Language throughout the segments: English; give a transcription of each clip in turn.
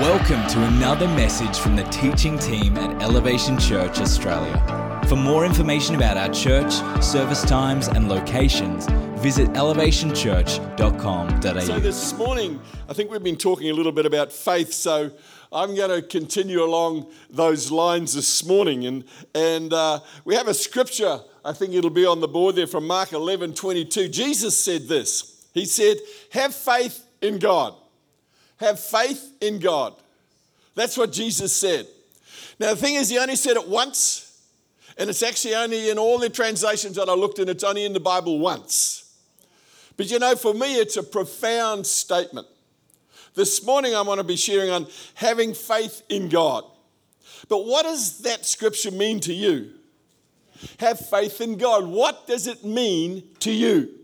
Welcome to another message from the teaching team at Elevation Church Australia. For more information about our church, service times, and locations, visit elevationchurch.com.au. So, this morning, I think we've been talking a little bit about faith. So, I'm going to continue along those lines this morning. And, and uh, we have a scripture, I think it'll be on the board there from Mark 11 22. Jesus said this He said, Have faith in God. Have faith in God. That's what Jesus said. Now, the thing is, he only said it once, and it's actually only in all the translations that I looked in, it's only in the Bible once. But you know, for me, it's a profound statement. This morning, I want to be sharing on having faith in God. But what does that scripture mean to you? Have faith in God. What does it mean to you?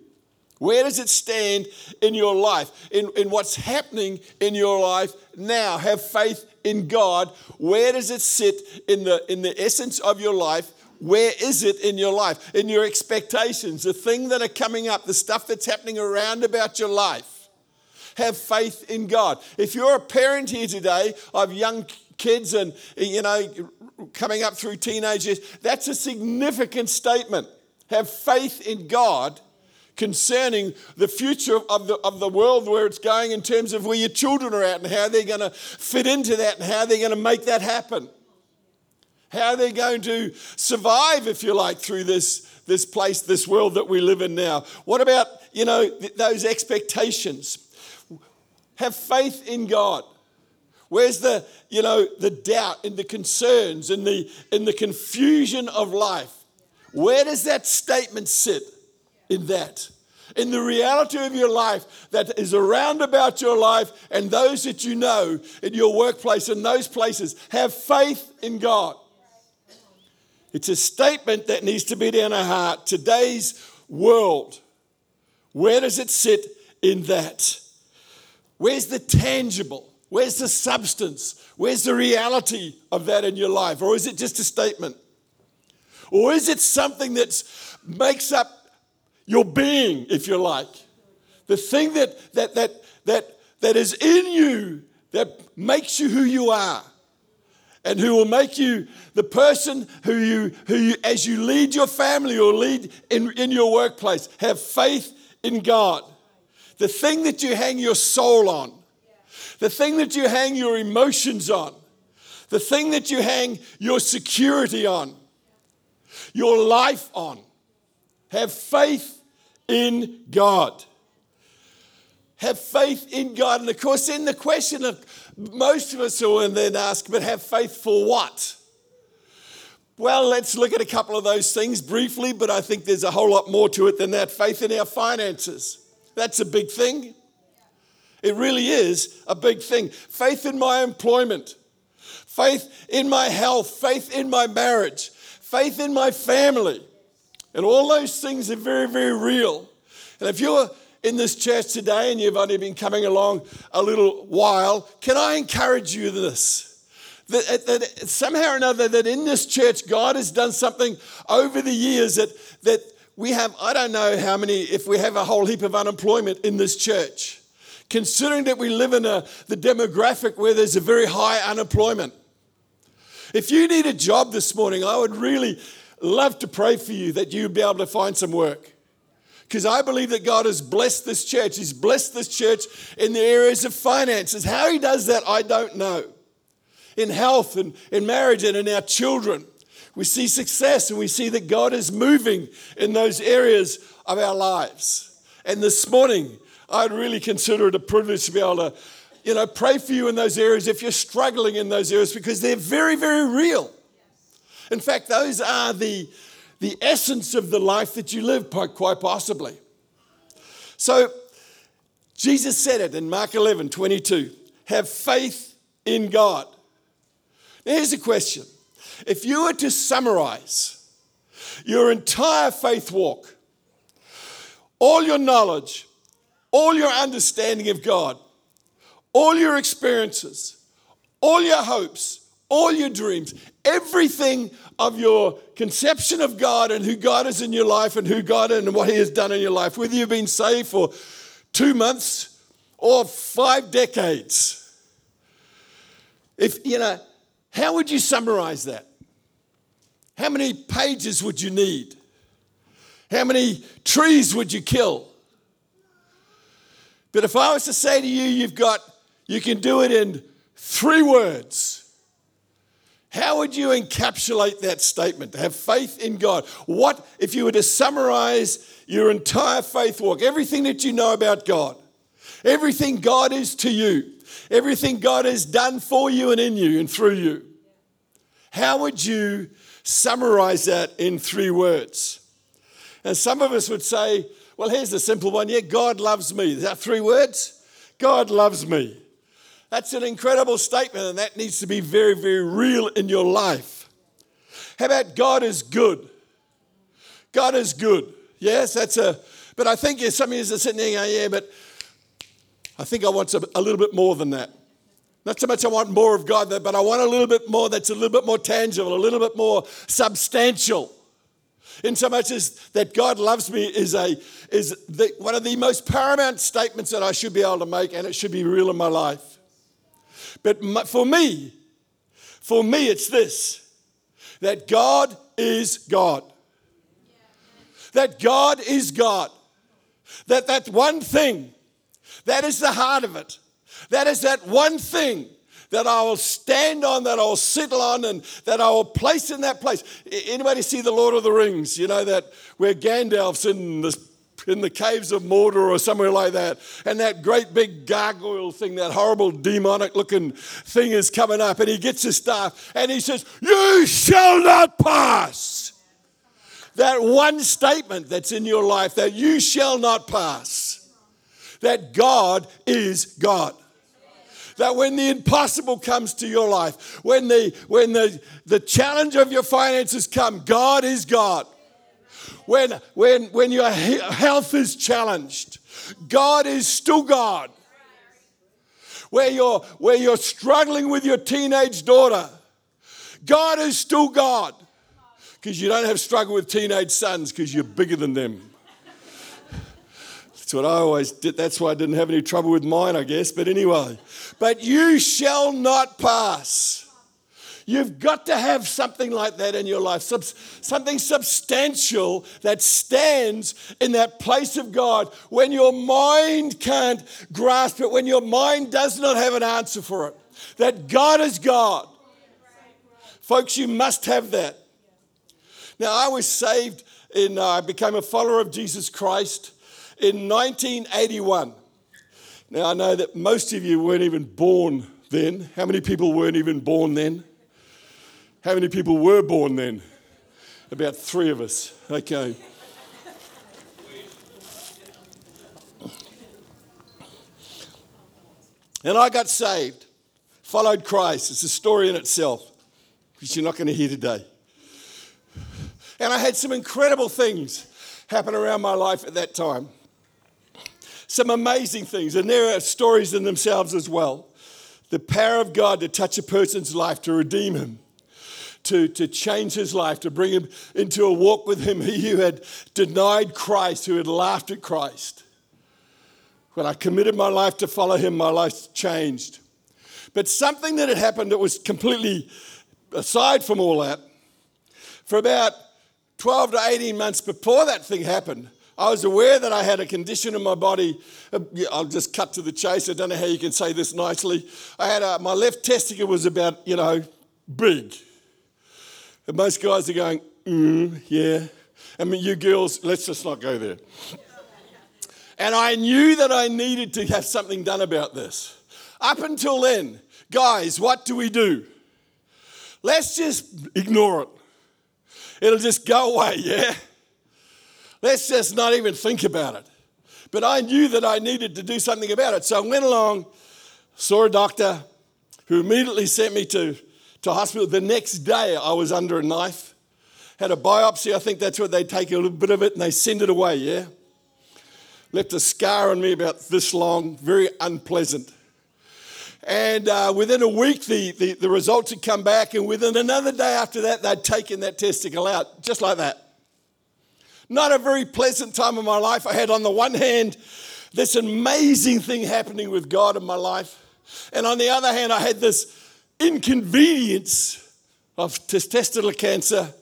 Where does it stand in your life, in, in what's happening in your life now? Have faith in God. Where does it sit in the, in the essence of your life? Where is it in your life, in your expectations, the thing that are coming up, the stuff that's happening around about your life? Have faith in God. If you're a parent here today of young kids and, you know, coming up through teenage years, that's a significant statement. Have faith in God concerning the future of the, of the world where it's going in terms of where your children are at and how they're going to fit into that and how they're going to make that happen. How they're going to survive, if you like, through this, this place, this world that we live in now. What about, you know, th- those expectations? Have faith in God. Where's the, you know, the doubt and the concerns and the, and the confusion of life? Where does that statement sit? In that. In the reality of your life that is around about your life and those that you know in your workplace and those places, have faith in God. It's a statement that needs to be in our heart. Today's world, where does it sit in that? Where's the tangible? Where's the substance? Where's the reality of that in your life? Or is it just a statement? Or is it something that makes up your being, if you like. The thing that, that, that, that, that is in you that makes you who you are and who will make you the person who you, who you as you lead your family or lead in, in your workplace, have faith in God. The thing that you hang your soul on, the thing that you hang your emotions on, the thing that you hang your security on, your life on. Have faith in God. Have faith in God. And of course, then the question of most of us will then ask, but have faith for what? Well, let's look at a couple of those things briefly, but I think there's a whole lot more to it than that. Faith in our finances. That's a big thing. It really is a big thing. Faith in my employment, faith in my health, faith in my marriage, faith in my family. And all those things are very, very real. And if you're in this church today and you've only been coming along a little while, can I encourage you this? That, that, somehow or another, that in this church, God has done something over the years that, that we have, I don't know how many, if we have a whole heap of unemployment in this church. Considering that we live in a, the demographic where there's a very high unemployment. If you need a job this morning, I would really love to pray for you that you'd be able to find some work. Because I believe that God has blessed this church. He's blessed this church in the areas of finances. How He does that, I don't know. In health and in marriage and in our children, we see success and we see that God is moving in those areas of our lives. And this morning, I'd really consider it a privilege to be able to, you know, pray for you in those areas if you're struggling in those areas because they're very, very real. In fact, those are the, the essence of the life that you live, quite possibly. So, Jesus said it in Mark 11 22 have faith in God. Now, here's a question if you were to summarize your entire faith walk, all your knowledge, all your understanding of God, all your experiences, all your hopes, all your dreams, everything of your conception of God and who God is in your life and who God and what He has done in your life, whether you've been saved for two months or five decades. If, you know, how would you summarize that? How many pages would you need? How many trees would you kill? But if I was to say to you, you've got, you can do it in three words. How would you encapsulate that statement? To have faith in God. What, if you were to summarize your entire faith walk, everything that you know about God, everything God is to you, everything God has done for you and in you and through you, how would you summarize that in three words? And some of us would say, well, here's the simple one. Yeah, God loves me. Is that three words? God loves me. That's an incredible statement, and that needs to be very, very real in your life. How about God is good? God is good. Yes, that's a, but I think some of you are sitting there going, yeah, but I think I want a, a little bit more than that. Not so much I want more of God, but I want a little bit more that's a little bit more tangible, a little bit more substantial. In so much as that God loves me is, a, is the, one of the most paramount statements that I should be able to make, and it should be real in my life. But for me, for me, it's this that God is God. That God is God. That that one thing, that is the heart of it. That is that one thing that I will stand on, that I'll settle on, and that I will place in that place. Anybody see the Lord of the Rings? You know that where Gandalf's in the in the caves of Mordor or somewhere like that, and that great big gargoyle thing, that horrible demonic looking thing is coming up, and he gets his staff and he says, You shall not pass. That one statement that's in your life that you shall not pass, that God is God that when the impossible comes to your life, when the when the, the challenge of your finances come, God is God. When when when your health is challenged, God is still God. Where you're where you're struggling with your teenage daughter, God is still God. Because you don't have struggle with teenage sons because you're bigger than them. That's what I always did. That's why I didn't have any trouble with mine, I guess. But anyway, but you shall not pass. You've got to have something like that in your life, something substantial that stands in that place of God when your mind can't grasp it, when your mind does not have an answer for it. That God is God. Folks, you must have that. Now, I was saved in, uh, I became a follower of Jesus Christ in 1981. Now, I know that most of you weren't even born then. How many people weren't even born then? How many people were born then? About three of us. Okay. And I got saved, followed Christ. It's a story in itself, which you're not going to hear today. And I had some incredible things happen around my life at that time some amazing things, and there are stories in themselves as well. The power of God to touch a person's life, to redeem him, to, to change his life, to bring him into a walk with him. He who had denied Christ, who had laughed at Christ. When I committed my life to follow him, my life changed. But something that had happened that was completely aside from all that, for about 12 to 18 months before that thing happened, I was aware that I had a condition in my body. Uh, I'll just cut to the chase. I don't know how you can say this nicely. I had a, my left testicle was about, you know, big. And most guys are going, mm, yeah. I mean, you girls, let's just not go there. And I knew that I needed to have something done about this. Up until then, guys, what do we do? Let's just ignore it. It'll just go away, yeah? Let's just not even think about it. But I knew that I needed to do something about it. So I went along, saw a doctor who immediately sent me to, to hospital. The next day, I was under a knife, had a biopsy. I think that's what they take a little bit of it and they send it away, yeah? Left a scar on me about this long, very unpleasant. And uh, within a week, the, the, the results had come back, and within another day after that, they'd taken that testicle out, just like that. Not a very pleasant time of my life. I had, on the one hand, this amazing thing happening with God in my life. And on the other hand, I had this inconvenience of testicular cancer.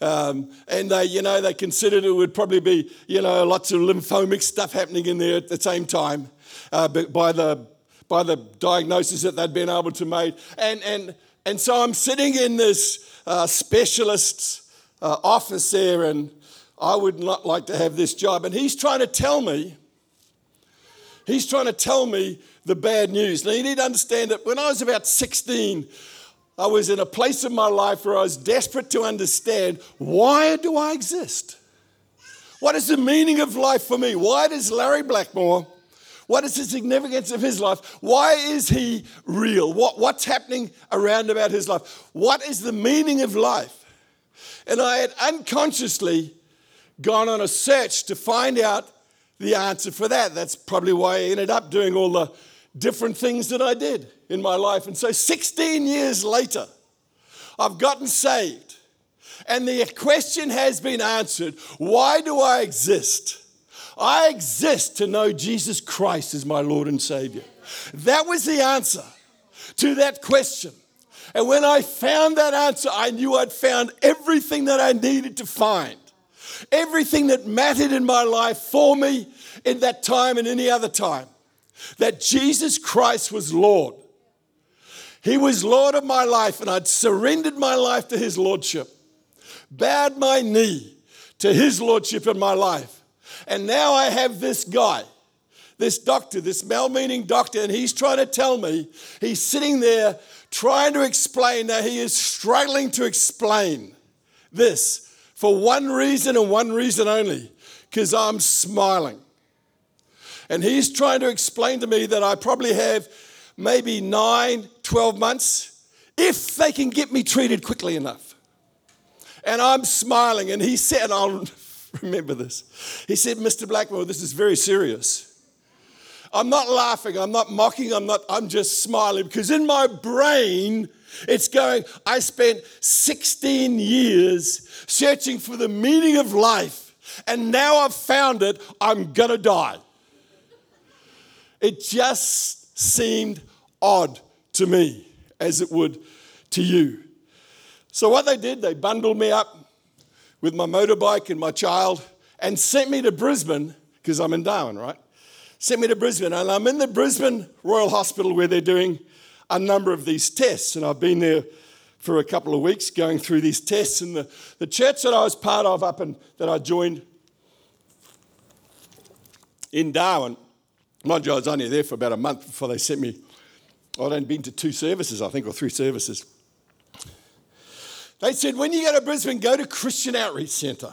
Um, and they, you know, they considered it would probably be, you know, lots of lymphomic stuff happening in there at the same time uh, by, the, by the diagnosis that they'd been able to make. And, and, and so I'm sitting in this uh, specialist's uh, office there, and I would not like to have this job. And he's trying to tell me, he's trying to tell me the bad news. Now, you need to understand that when I was about 16, I was in a place in my life where I was desperate to understand why do I exist? What is the meaning of life for me? Why does Larry Blackmore, what is the significance of his life? Why is he real? What, what's happening around about his life? What is the meaning of life? And I had unconsciously gone on a search to find out the answer for that. That's probably why I ended up doing all the different things that I did in my life. And so 16 years later, I've gotten saved. And the question has been answered why do I exist? I exist to know Jesus Christ as my Lord and Savior. That was the answer to that question. And when I found that answer, I knew I'd found everything that I needed to find. Everything that mattered in my life for me in that time and any other time. That Jesus Christ was Lord. He was Lord of my life, and I'd surrendered my life to His Lordship, bowed my knee to His Lordship in my life. And now I have this guy, this doctor, this well meaning doctor, and he's trying to tell me, he's sitting there trying to explain. Now he is struggling to explain this for one reason and one reason only because I'm smiling. And he's trying to explain to me that I probably have maybe nine, 12 months if they can get me treated quickly enough. And I'm smiling. And he said, I'll remember this. He said, Mr. Blackmore, this is very serious. I'm not laughing, I'm not mocking, I'm not, I'm just smiling because in my brain, it's going, I spent 16 years searching for the meaning of life, and now I've found it, I'm gonna die. It just seemed odd to me, as it would to you. So, what they did, they bundled me up with my motorbike and my child and sent me to Brisbane, because I'm in Darwin, right? Sent me to Brisbane, and I'm in the Brisbane Royal Hospital where they're doing a number of these tests, and I've been there for a couple of weeks going through these tests. And the, the church that I was part of up and that I joined in Darwin, mind you, I was only there for about a month before they sent me. I'd only been to two services, I think, or three services. They said, when you go to Brisbane, go to Christian Outreach Centre.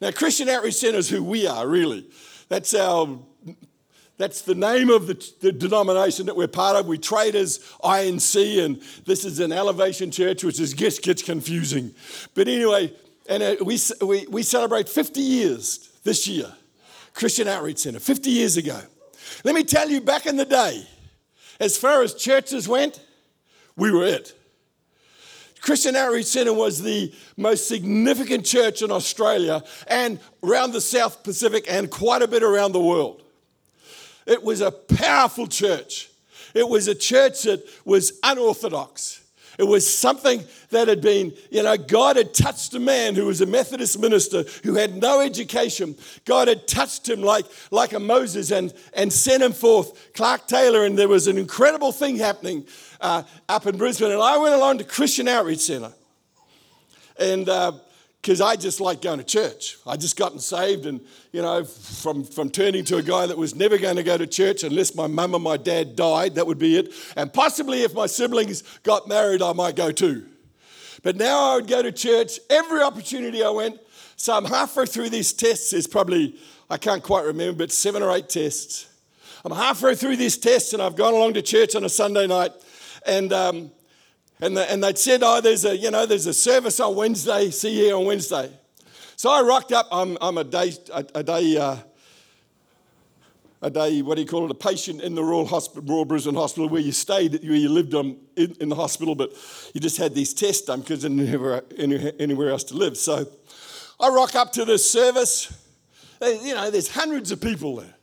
Now, Christian Outreach Centre is who we are, really. That's our that's the name of the, the, denomination that we're part of. We trade as INC, and this is an elevation church, which is gets, gets confusing. But anyway, and uh, we, we, we celebrate 50 years this year, Christian Outreach Center, 50 years ago. Let me tell you, back in the day, as far as churches went, we were it. Christian Outreach Centre was the most significant church in Australia and around the South Pacific and quite a bit around the world. It was a powerful church. It was a church that was unorthodox. It was something that had been, you know, God had touched a man who was a Methodist minister who had no education. God had touched him like, like a Moses and, and sent him forth, Clark Taylor, and there was an incredible thing happening uh, up in Brisbane. And I went along to Christian Outreach Centre. And uh, because I just like going to church. I just gotten saved, and you know, from, from turning to a guy that was never going to go to church unless my mum and my dad died, that would be it. And possibly if my siblings got married, I might go too. But now I would go to church every opportunity I went. So I'm halfway through these tests. There's probably, I can't quite remember, but seven or eight tests. I'm halfway through these tests, and I've gone along to church on a Sunday night, and um, and, the, and they'd said, oh, there's a, you know, there's a service on Wednesday, see you here on Wednesday. So I rocked up, I'm, I'm a day, a, a day, uh, a day, what do you call it, a patient in the Royal, Hospital, Royal Brisbane Hospital where you stayed, where you lived on, in, in the hospital, but you just had these tests done because there never anywhere else to live. So I rock up to this service. You know, there's hundreds of people there.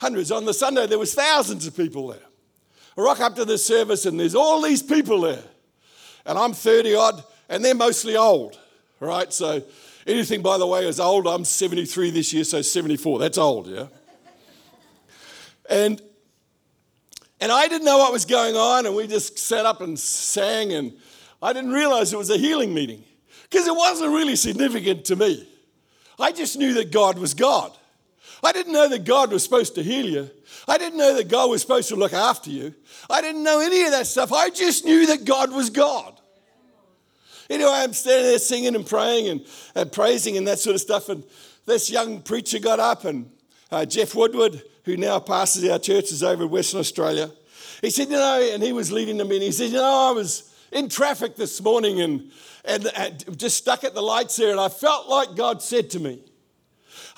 Hundreds. On the Sunday, there was thousands of people there. I rock up to this service and there's all these people there. And I'm 30 odd and they're mostly old, right? So anything, by the way, is old. I'm 73 this year, so 74. That's old, yeah? And and I didn't know what was going on, and we just sat up and sang, and I didn't realize it was a healing meeting because it wasn't really significant to me. I just knew that God was God. I didn't know that God was supposed to heal you. I didn't know that God was supposed to look after you. I didn't know any of that stuff. I just knew that God was God. Anyway, I'm standing there singing and praying and, and praising and that sort of stuff. And this young preacher got up, and uh, Jeff Woodward, who now pastors our churches over in Western Australia, he said, You know, and he was leading the meeting. He said, You know, I was in traffic this morning and, and, and just stuck at the lights there, and I felt like God said to me,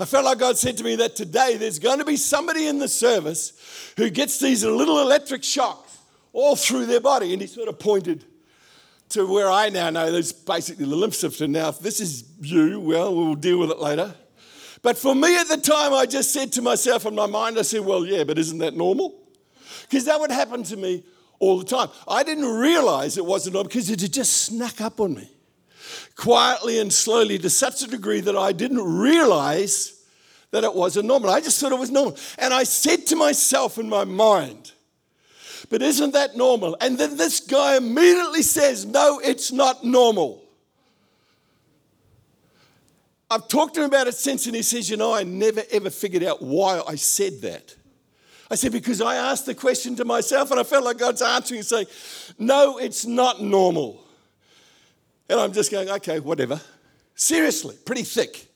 I felt like God said to me that today there's going to be somebody in the service who gets these little electric shocks all through their body. And he sort of pointed to where I now know there's basically the lymph system. Now, if this is you, well, we'll deal with it later. But for me at the time, I just said to myself in my mind, I said, well, yeah, but isn't that normal? Because that would happen to me all the time. I didn't realize it wasn't normal because it had just snuck up on me quietly and slowly to such a degree that I didn't realize that it wasn't normal. I just thought it was normal. And I said to myself in my mind, but isn't that normal? And then this guy immediately says, No, it's not normal. I've talked to him about it since, and he says, You know, I never ever figured out why I said that. I said, Because I asked the question to myself, and I felt like God's answering, saying, No, it's not normal. And I'm just going, okay, whatever. Seriously, pretty thick.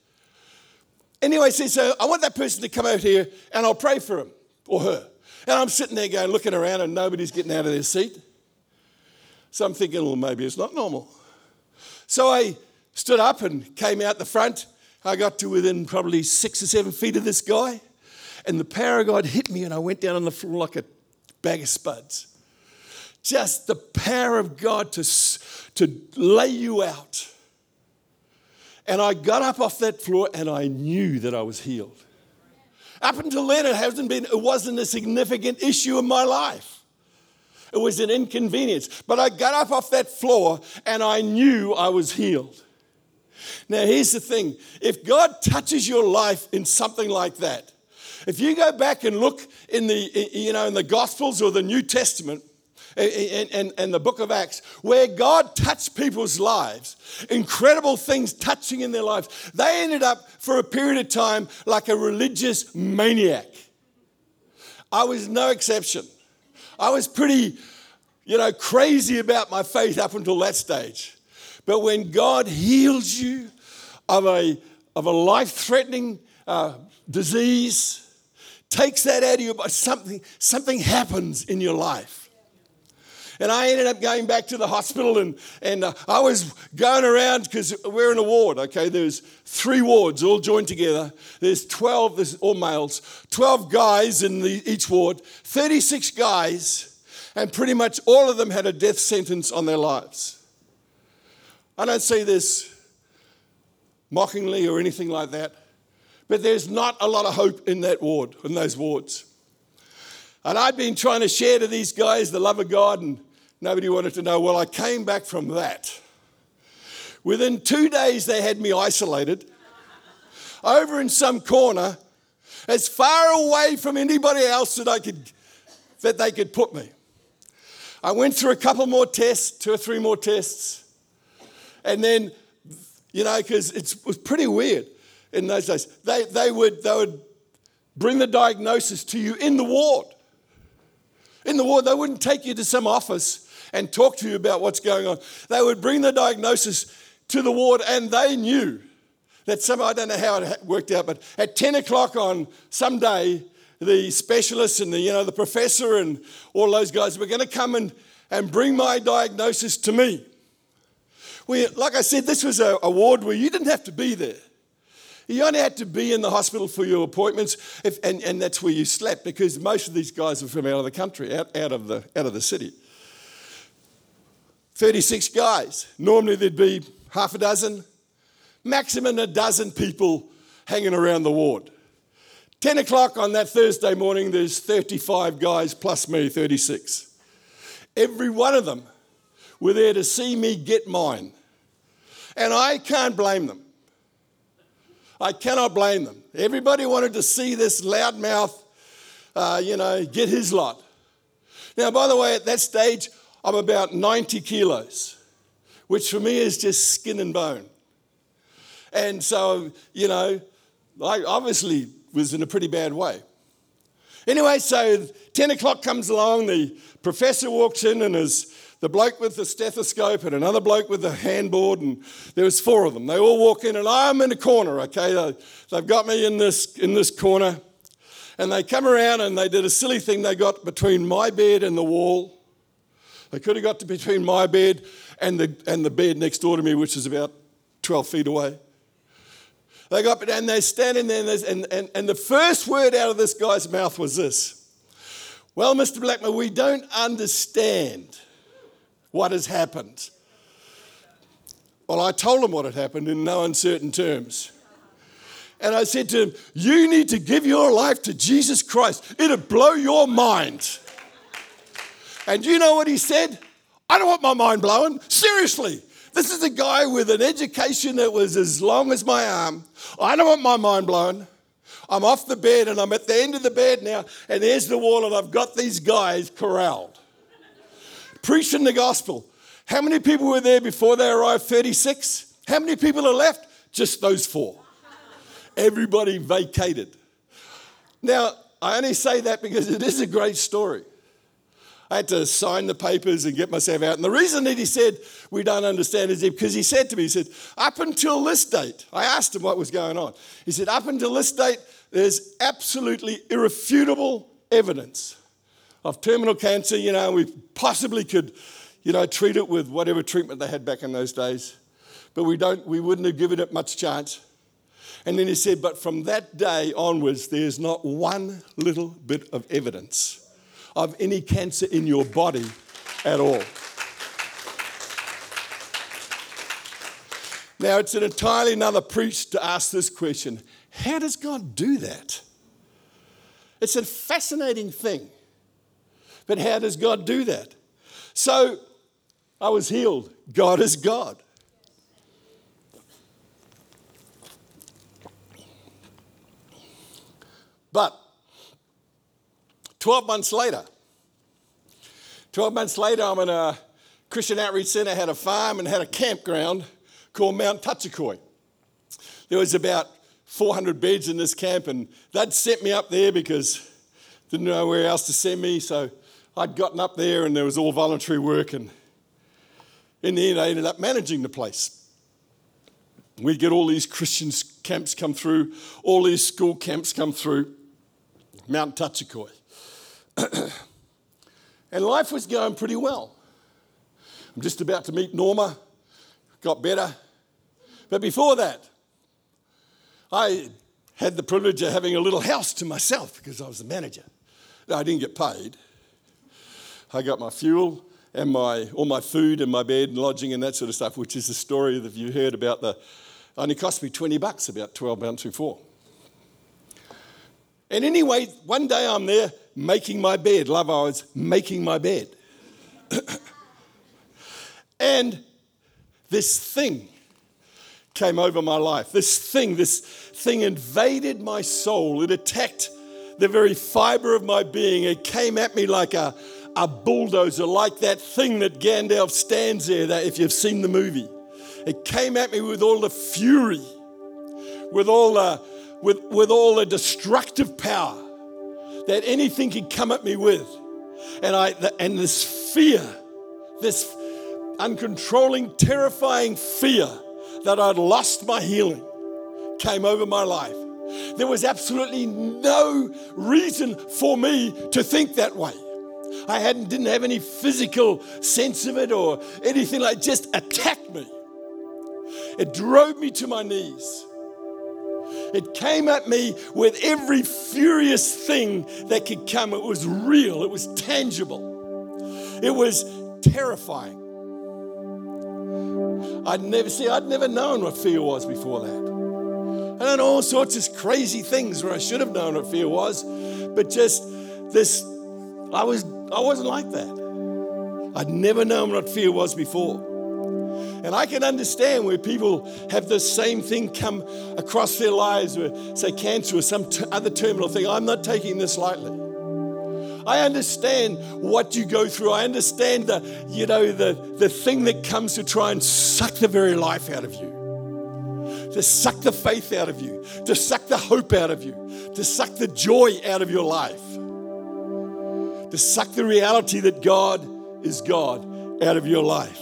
Anyway, he says, so I want that person to come out here and I'll pray for him or her. And I'm sitting there going, looking around and nobody's getting out of their seat. So I'm thinking, well, maybe it's not normal. So I stood up and came out the front. I got to within probably six or seven feet of this guy. And the power of God hit me and I went down on the floor like a bag of spuds. Just the power of God to to lay you out. And I got up off that floor and I knew that I was healed. Up until then, it hasn't been, it wasn't a significant issue in my life. It was an inconvenience. But I got up off that floor and I knew I was healed. Now, here's the thing if God touches your life in something like that, if you go back and look in the, you know, in the Gospels or the New Testament, and, and, and the book of Acts, where God touched people's lives, incredible things touching in their lives. They ended up for a period of time like a religious maniac. I was no exception. I was pretty, you know, crazy about my faith up until that stage. But when God heals you of a, of a life threatening uh, disease, takes that out of you, something, something happens in your life. And I ended up going back to the hospital and, and uh, I was going around because we're in a ward, okay? There's three wards all joined together. There's 12, there's all males, 12 guys in the, each ward, 36 guys, and pretty much all of them had a death sentence on their lives. I don't say this mockingly or anything like that, but there's not a lot of hope in that ward, in those wards. And I'd been trying to share to these guys the love of God and Nobody wanted to know. Well, I came back from that. Within two days, they had me isolated over in some corner, as far away from anybody else that I could that they could put me. I went through a couple more tests, two or three more tests, and then, you know, because it was pretty weird in those days. They, they, would, they would bring the diagnosis to you in the ward. In the ward, they wouldn't take you to some office and talk to you about what's going on. They would bring the diagnosis to the ward, and they knew that some, I don't know how it worked out, but at 10 o'clock on some day, the specialists and the, you know, the professor and all those guys were going to come and, and bring my diagnosis to me. We, like I said, this was a, a ward where you didn't have to be there. You only had to be in the hospital for your appointments, if, and, and that's where you slept because most of these guys were from out of the country, out, out, of, the, out of the city. 36 guys. Normally there'd be half a dozen, maximum a dozen people hanging around the ward. 10 o'clock on that Thursday morning, there's 35 guys plus me, 36. Every one of them were there to see me get mine. And I can't blame them. I cannot blame them. Everybody wanted to see this loudmouth, uh, you know, get his lot. Now, by the way, at that stage, I'm about 90 kilos, which for me is just skin and bone. And so, you know, I obviously was in a pretty bad way. Anyway, so 10 o'clock comes along, the professor walks in and is the bloke with the stethoscope and another bloke with the handboard, and there was four of them. They all walk in, and I'm in a corner, okay? They've got me in this, in this corner. And they come around and they did a silly thing. They got between my bed and the wall. They could have got to between my bed and the, and the bed next door to me, which is about 12 feet away. They got, and they're standing there, and, and, and, and the first word out of this guy's mouth was this Well, Mr. Blackman, we don't understand what has happened. Well, I told him what had happened in no uncertain terms. And I said to him, You need to give your life to Jesus Christ. It'll blow your mind. And you know what he said? I don't want my mind blown. Seriously. This is a guy with an education that was as long as my arm. I don't want my mind blown. I'm off the bed and I'm at the end of the bed now, and there's the wall, and I've got these guys corralled. Preaching the gospel. How many people were there before they arrived? 36. How many people are left? Just those four. Everybody vacated. Now, I only say that because it is a great story. I had to sign the papers and get myself out. And the reason that he said we don't understand is because he said to me, he said, up until this date, I asked him what was going on. He said, up until this date, there's absolutely irrefutable evidence of terminal cancer. You know, we possibly could, you know, treat it with whatever treatment they had back in those days. But we don't, we wouldn't have given it much chance. And then he said, but from that day onwards, there's not one little bit of evidence of any cancer in your body at all. Now, it's an entirely another preach to ask this question How does God do that? It's a fascinating thing. But how does God do that? So, I was healed. God is God. But 12 months later, 12 months later, I'm in a Christian Outreach Centre, had a farm and had a campground called Mount Tachikoy. There was about 400 beds in this camp, and they'd sent me up there because didn't know where else to send me. So I'd gotten up there, and there was all voluntary work, and in the end, I ended up managing the place. We'd get all these Christian camps come through, all these school camps come through, Mount Tachikoy. and life was going pretty well. I'm just about to meet Norma, got better. But before that, I had the privilege of having a little house to myself because I was the manager. I didn't get paid. I got my fuel and my, all my food and my bed and lodging and that sort of stuff, which is the story that you heard about the, only cost me 20 bucks about 12 months before. And anyway, one day I'm there making my bed. Love, I was making my bed. and this thing came over my life. This thing, this thing invaded my soul. It attacked the very fiber of my being. It came at me like a, a bulldozer, like that thing that Gandalf stands there, that if you've seen the movie. It came at me with all the fury, with all the with, with all the destructive power that anything could come at me with. And, I, and this fear, this uncontrolling, terrifying fear that I'd lost my healing came over my life. There was absolutely no reason for me to think that way. I hadn't, didn't have any physical sense of it or anything like it just attacked me. It drove me to my knees. It came at me with every furious thing that could come. It was real, it was tangible, it was terrifying. I'd never see, I'd never known what fear was before that. I done all sorts of crazy things where I should have known what fear was, but just this, I was, I wasn't like that. I'd never known what fear was before. And I can understand where people have the same thing come across their lives, where, say cancer or some t- other terminal thing. I'm not taking this lightly. I understand what you go through. I understand the, you know, the, the thing that comes to try and suck the very life out of you, to suck the faith out of you, to suck the hope out of you, to suck the joy out of your life, to suck the reality that God is God out of your life.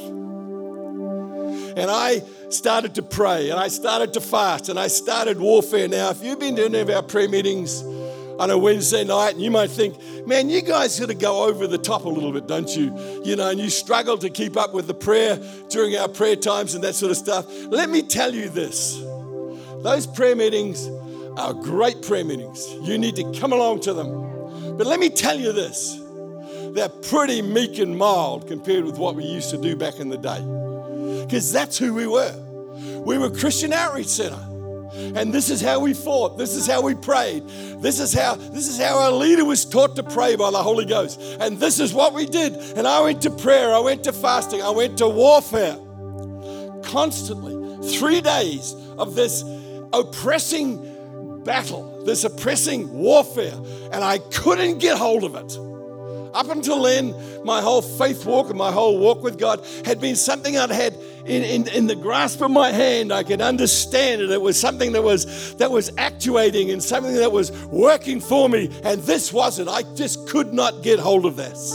And I started to pray and I started to fast and I started warfare. Now, if you've been to any of our prayer meetings on a Wednesday night and you might think, man, you guys got to go over the top a little bit, don't you? You know, and you struggle to keep up with the prayer during our prayer times and that sort of stuff. Let me tell you this those prayer meetings are great prayer meetings. You need to come along to them. But let me tell you this they're pretty meek and mild compared with what we used to do back in the day because that's who we were. We were Christian Outreach Center. And this is how we fought. This is how we prayed. This is how this is how our leader was taught to pray by the Holy Ghost. And this is what we did. And I went to prayer, I went to fasting, I went to warfare. Constantly. 3 days of this oppressing battle, this oppressing warfare, and I couldn't get hold of it. Up until then, my whole faith walk and my whole walk with God had been something I'd had in, in, in, the grasp of my hand. I could understand it. It was something that was that was actuating and something that was working for me. And this wasn't. I just could not get hold of this.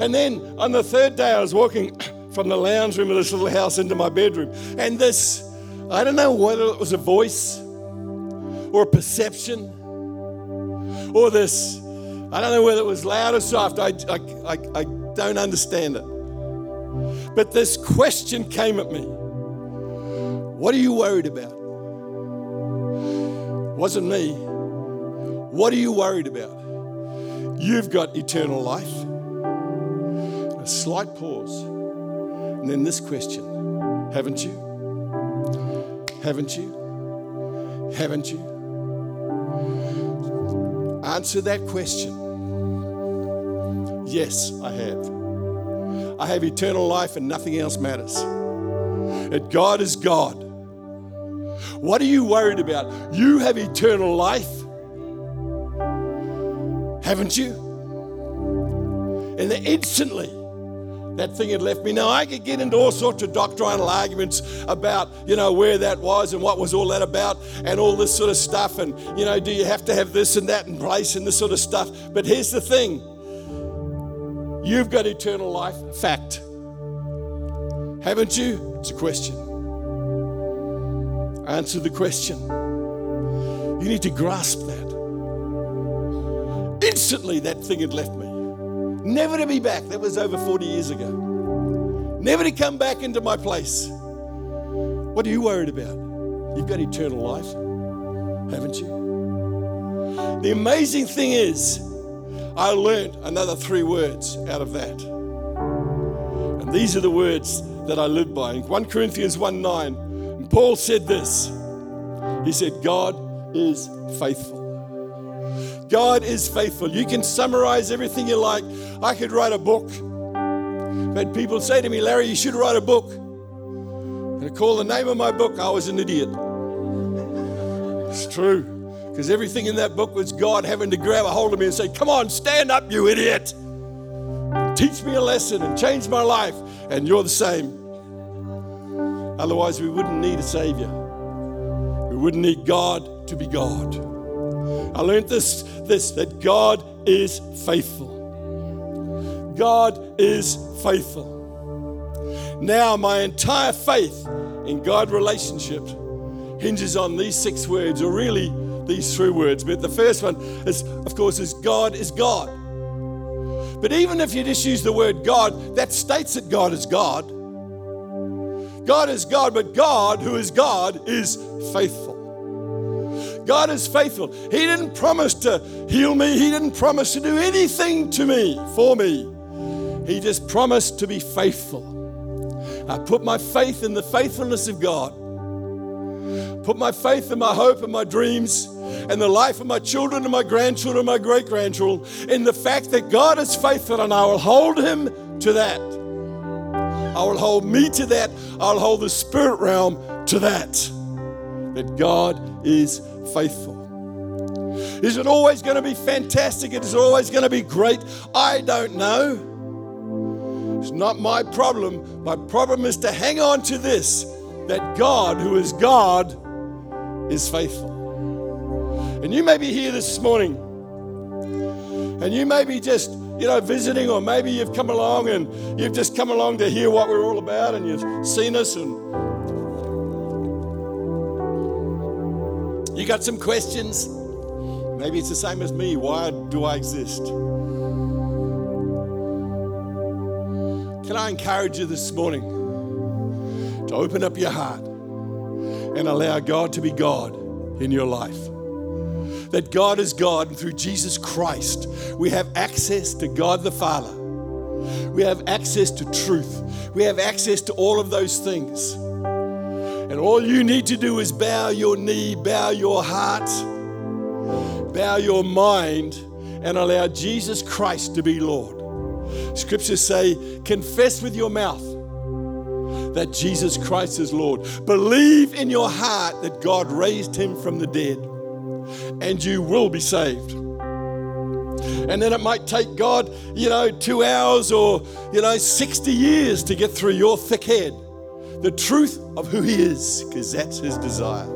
And then on the third day, I was walking from the lounge room of this little house into my bedroom. And this, I don't know whether it was a voice or a perception or this I don't know whether it was loud or soft. I, I, I, I don't understand it. But this question came at me What are you worried about? Wasn't me. What are you worried about? You've got eternal life. A slight pause. And then this question Haven't you? Haven't you? Haven't you? Answer that question. Yes, I have. I have eternal life and nothing else matters. That God is God. What are you worried about? You have eternal life. Haven't you? And then instantly, that thing had left me. Now, I could get into all sorts of doctrinal arguments about, you know, where that was and what was all that about and all this sort of stuff. And, you know, do you have to have this and that in place and this sort of stuff? But here's the thing you've got eternal life. Fact. Haven't you? It's a question. Answer the question. You need to grasp that. Instantly, that thing had left me. Never to be back. That was over 40 years ago. Never to come back into my place. What are you worried about? You've got eternal life, haven't you? The amazing thing is, I learned another three words out of that. And these are the words that I live by. In 1 Corinthians 1 9, Paul said this. He said, God is faithful. God is faithful. You can summarize everything you like. I could write a book. But people say to me, Larry, you should write a book. And I call the name of my book, I was an idiot. It's true. Because everything in that book was God having to grab a hold of me and say, Come on, stand up, you idiot. Teach me a lesson and change my life. And you're the same. Otherwise, we wouldn't need a Savior. We wouldn't need God to be God. I learned this, this that God is faithful. God is faithful. Now, my entire faith in God relationship hinges on these six words, or really these three words. But the first one is, of course, is God is God. But even if you just use the word God, that states that God is God. God is God, but God, who is God, is faithful. God is faithful. He didn't promise to heal me, He didn't promise to do anything to me, for me. He just promised to be faithful. I put my faith in the faithfulness of God. Put my faith and my hope and my dreams and the life of my children and my grandchildren and my great grandchildren in the fact that God is faithful and I will hold Him to that. I will hold me to that. I'll hold the spirit realm to that. That God is faithful. Is it always going to be fantastic? Is it always going to be great? I don't know. It's not my problem. My problem is to hang on to this that God, who is God, is faithful. And you may be here this morning and you may be just you know, visiting, or maybe you've come along and you've just come along to hear what we're all about and you've seen us and you got some questions. Maybe it's the same as me. Why do I exist? Can I encourage you this morning to open up your heart and allow God to be God in your life? that God is God, and through Jesus Christ, we have access to God the Father. We have access to truth. We have access to all of those things. And all you need to do is bow your knee, bow your heart, bow your mind, and allow Jesus Christ to be Lord. Scriptures say, confess with your mouth that Jesus Christ is Lord. Believe in your heart that God raised him from the dead and you will be saved. And then it might take God, you know, two hours or, you know, 60 years to get through your thick head the truth of who He is, because that's His desire.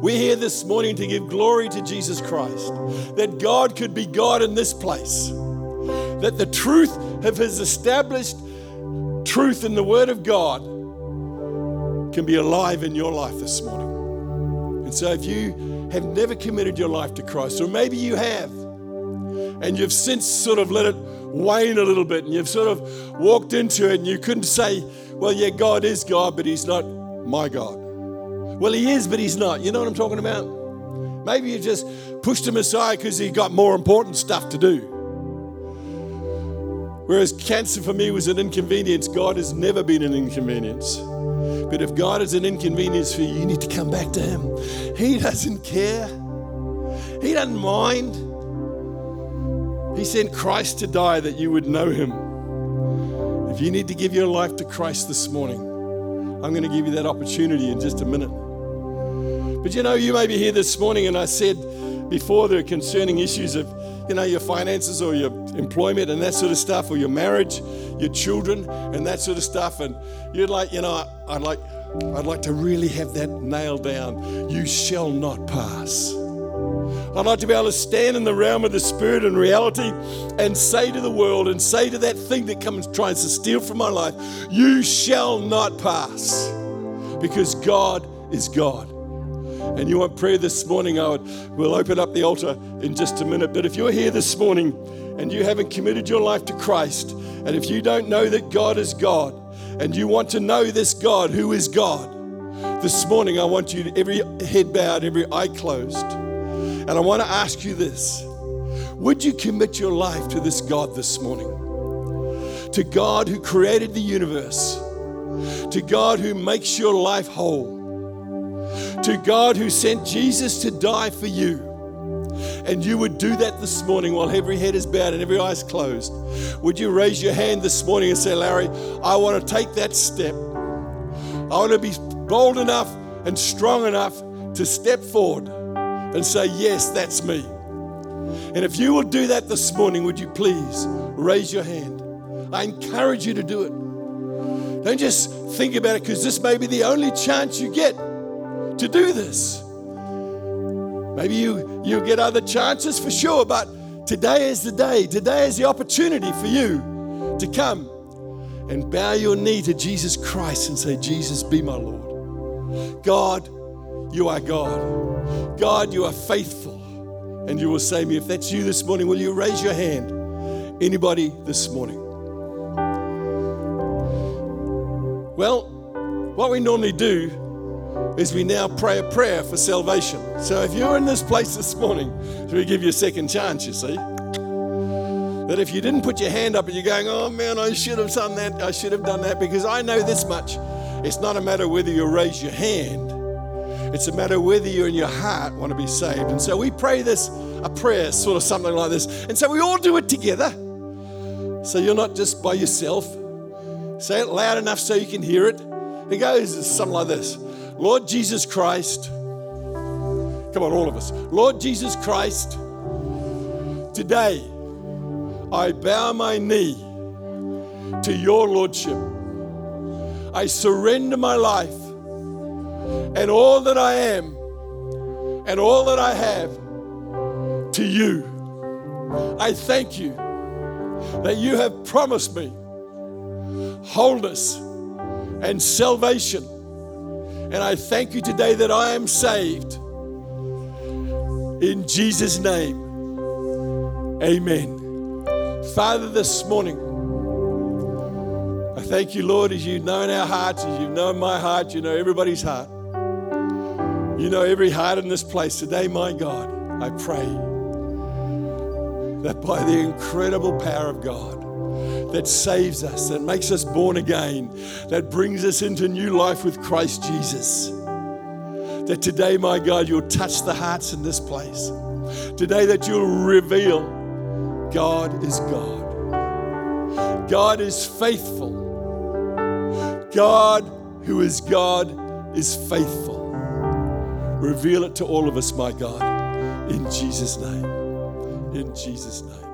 We're here this morning to give glory to Jesus Christ, that God could be God in this place, that the truth of His established truth in the Word of God can be alive in your life this morning. And so if you have never committed your life to Christ, or maybe you have, and you've since sort of let it wane a little bit, and you've sort of walked into it, and you couldn't say, Well, yeah, God is God, but He's not my God. Well, He is, but He's not. You know what I'm talking about? Maybe you just pushed Him aside because He got more important stuff to do. Whereas cancer for me was an inconvenience, God has never been an inconvenience. But if God is an inconvenience for you, you need to come back to Him. He doesn't care, He doesn't mind. He sent Christ to die that you would know Him. If you need to give your life to Christ this morning, I'm going to give you that opportunity in just a minute. But you know, you may be here this morning, and I said before there are concerning issues of you know, your finances or your employment and that sort of stuff, or your marriage, your children and that sort of stuff. And you'd like, you know, I'd like, I'd like to really have that nailed down. You shall not pass. I'd like to be able to stand in the realm of the spirit and reality and say to the world and say to that thing that comes tries to steal from my life, you shall not pass. Because God is God and you want prayer this morning, I would, we'll open up the altar in just a minute. But if you're here this morning and you haven't committed your life to Christ, and if you don't know that God is God, and you want to know this God who is God, this morning I want you to, every head bowed, every eye closed. And I want to ask you this Would you commit your life to this God this morning? To God who created the universe, to God who makes your life whole to God who sent Jesus to die for you. And you would do that this morning while every head is bowed and every eye is closed. Would you raise your hand this morning and say, Larry, I want to take that step. I want to be bold enough and strong enough to step forward and say, Yes, that's me. And if you will do that this morning, would you please raise your hand? I encourage you to do it. Don't just think about it because this may be the only chance you get to do this. Maybe you, you'll get other chances for sure, but today is the day. Today is the opportunity for you to come and bow your knee to Jesus Christ and say, Jesus, be my Lord. God, you are God. God, you are faithful. And you will save me. If that's you this morning, will you raise your hand? Anybody this morning? Well, what we normally do is we now pray a prayer for salvation. So if you're in this place this morning, we give you a second chance, you see. That if you didn't put your hand up and you're going, oh man, I should have done that, I should have done that, because I know this much. It's not a matter whether you raise your hand, it's a matter whether you in your heart want to be saved. And so we pray this, a prayer, sort of something like this. And so we all do it together. So you're not just by yourself. Say it loud enough so you can hear it. It goes something like this Lord Jesus Christ. Come on, all of us. Lord Jesus Christ, today I bow my knee to your Lordship. I surrender my life and all that I am and all that I have to you. I thank you that you have promised me wholeness and salvation. And I thank you today that I am saved. In Jesus' name, amen. Father, this morning, I thank you, Lord, as you've known our hearts, as you've known my heart, you know everybody's heart. You know every heart in this place. Today, my God, I pray that by the incredible power of God, that saves us, that makes us born again, that brings us into new life with Christ Jesus. That today, my God, you'll touch the hearts in this place. Today, that you'll reveal God is God. God is faithful. God, who is God, is faithful. Reveal it to all of us, my God, in Jesus' name. In Jesus' name.